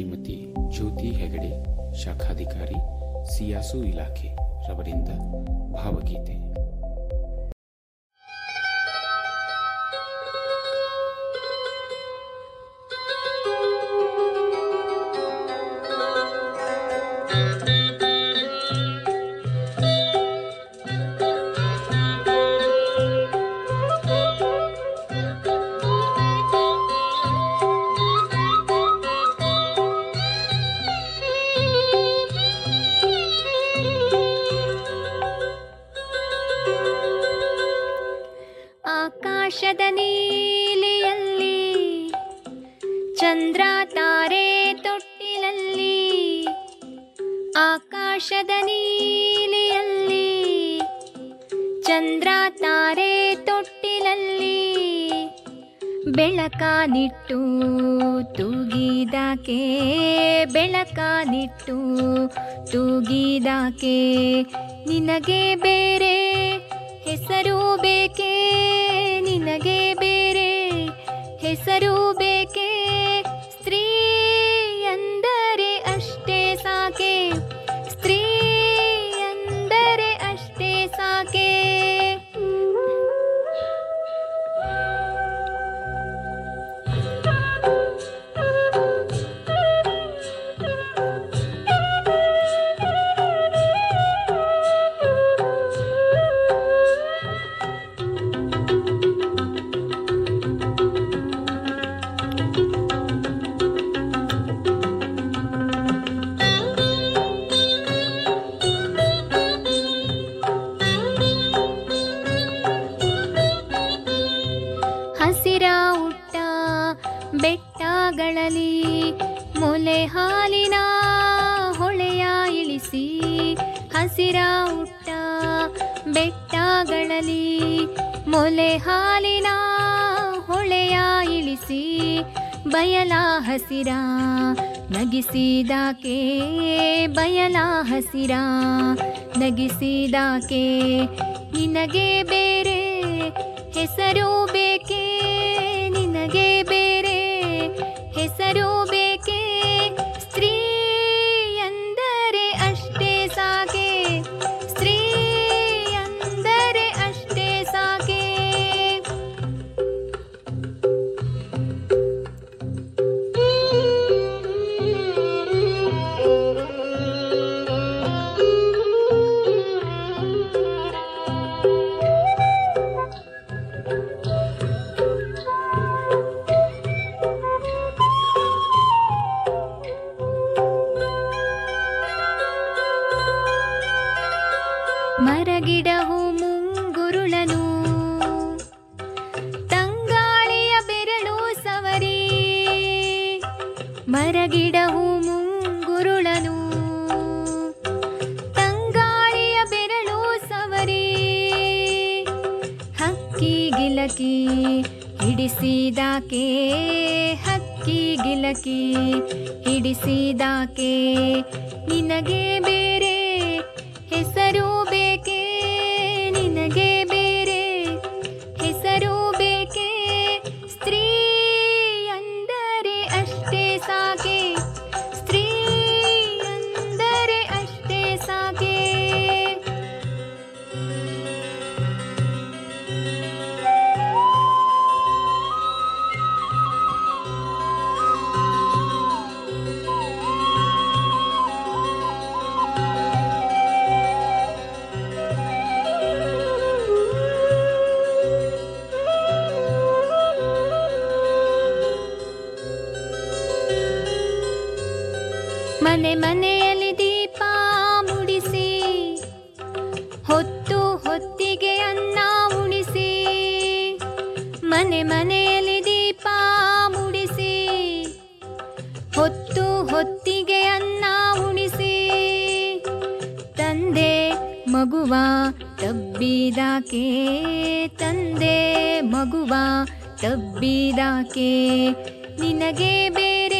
ಶ್ರೀಮತಿ ಜ್ಯೋತಿ ಹೆಗಡೆ ಶಾಖಾಧಿಕಾರಿ ಸಿಯಾಸು ಇಲಾಖೆ ರವರಿಂದ ಭಾವಗೀತೆ. ಚಂದ್ರ ತಾರೆ ತೊಟ್ಟಿಲಲ್ಲಿ, ಆಕಾಶದ ನೀಲಿಯಲ್ಲಿ, ಚಂದ್ರ ತಾರೆ ತೊಟ್ಟಿಲಲ್ಲಿ ಬೆಳಕಾನಿಟ್ಟು ತೂಗಿದಾಕೆ ಬೆಳಕಾನಿಟ್ಟು ತೂಗಿದಾಕೆ, ನಿನಗೆ ಬೇರೆ ಹೆಸರು ಬೇಕೇ? ನಿನಗೆ ಬೇರೆ ಹೆಸರು ಬೇಕೇ? ಬೆಟ್ಟಗಳಲ್ಲಿ ಮೊಲೆ ಹಾಲಿನ ಹೊಳೆಯ ಇಳಿಸಿ ಹಸಿರ ಉಟ್ಟ ಬೆಟ್ಟಗಳಲ್ಲಿ ಮೊಲೆ ಹಾಲಿನ ಹೊಳೆಯ ಇಳಿಸಿ ಬಯಲ ಹಸಿರ ನಗಿಸಿದಾಕೆ, ಬಯಲ ಹಸಿರ ನಗಿಸಿದಾಕೆ, ನಿನಗೆ ಬೇರೆ ಹೆಸರು ಮರಗಿಡಹು ಮುಂಗುರುಳನು ತಂಗಾಳಿಯ ಬೆರಳು ಸವರಿ. ಮರಗಿಡಹು ಮುಂಗುರುಳನು ತಂಗಾಳಿಯ ಬೆರಳು ಸವರಿ. ಹಕ್ಕಿ ಗಿಲಕಿ ಹಿಡಿಸಿದಾಕೆ. ಹಕ್ಕಿ ಗಿಲಕಿ ಹಿಡಿಸಿದಾಕೆ. ನಿನಗೆ ಬೇರೆ ಮನೆ ಮನೆಯಲ್ಲಿ ದೀಪ ಮುಡಿಸಿ, ಹೊತ್ತು ಹೊತ್ತಿಗೆ ಅನ್ನ ಉಣಿಸಿ, ಮನೆ ಮನೆಯಲ್ಲಿ ದೀಪ ಮುಡಿಸಿ, ಹೊತ್ತು ಹೊತ್ತಿಗೆ ಅನ್ನ ಉಣಿಸಿ, ತಂದೆ ಮಗುವ ತಬ್ಬಿದಾಕೆ, ತಂದೆ ಮಗುವ ತಬ್ಬಿದಾಕೆ, ನಿನಗೆ ಬೇರೆ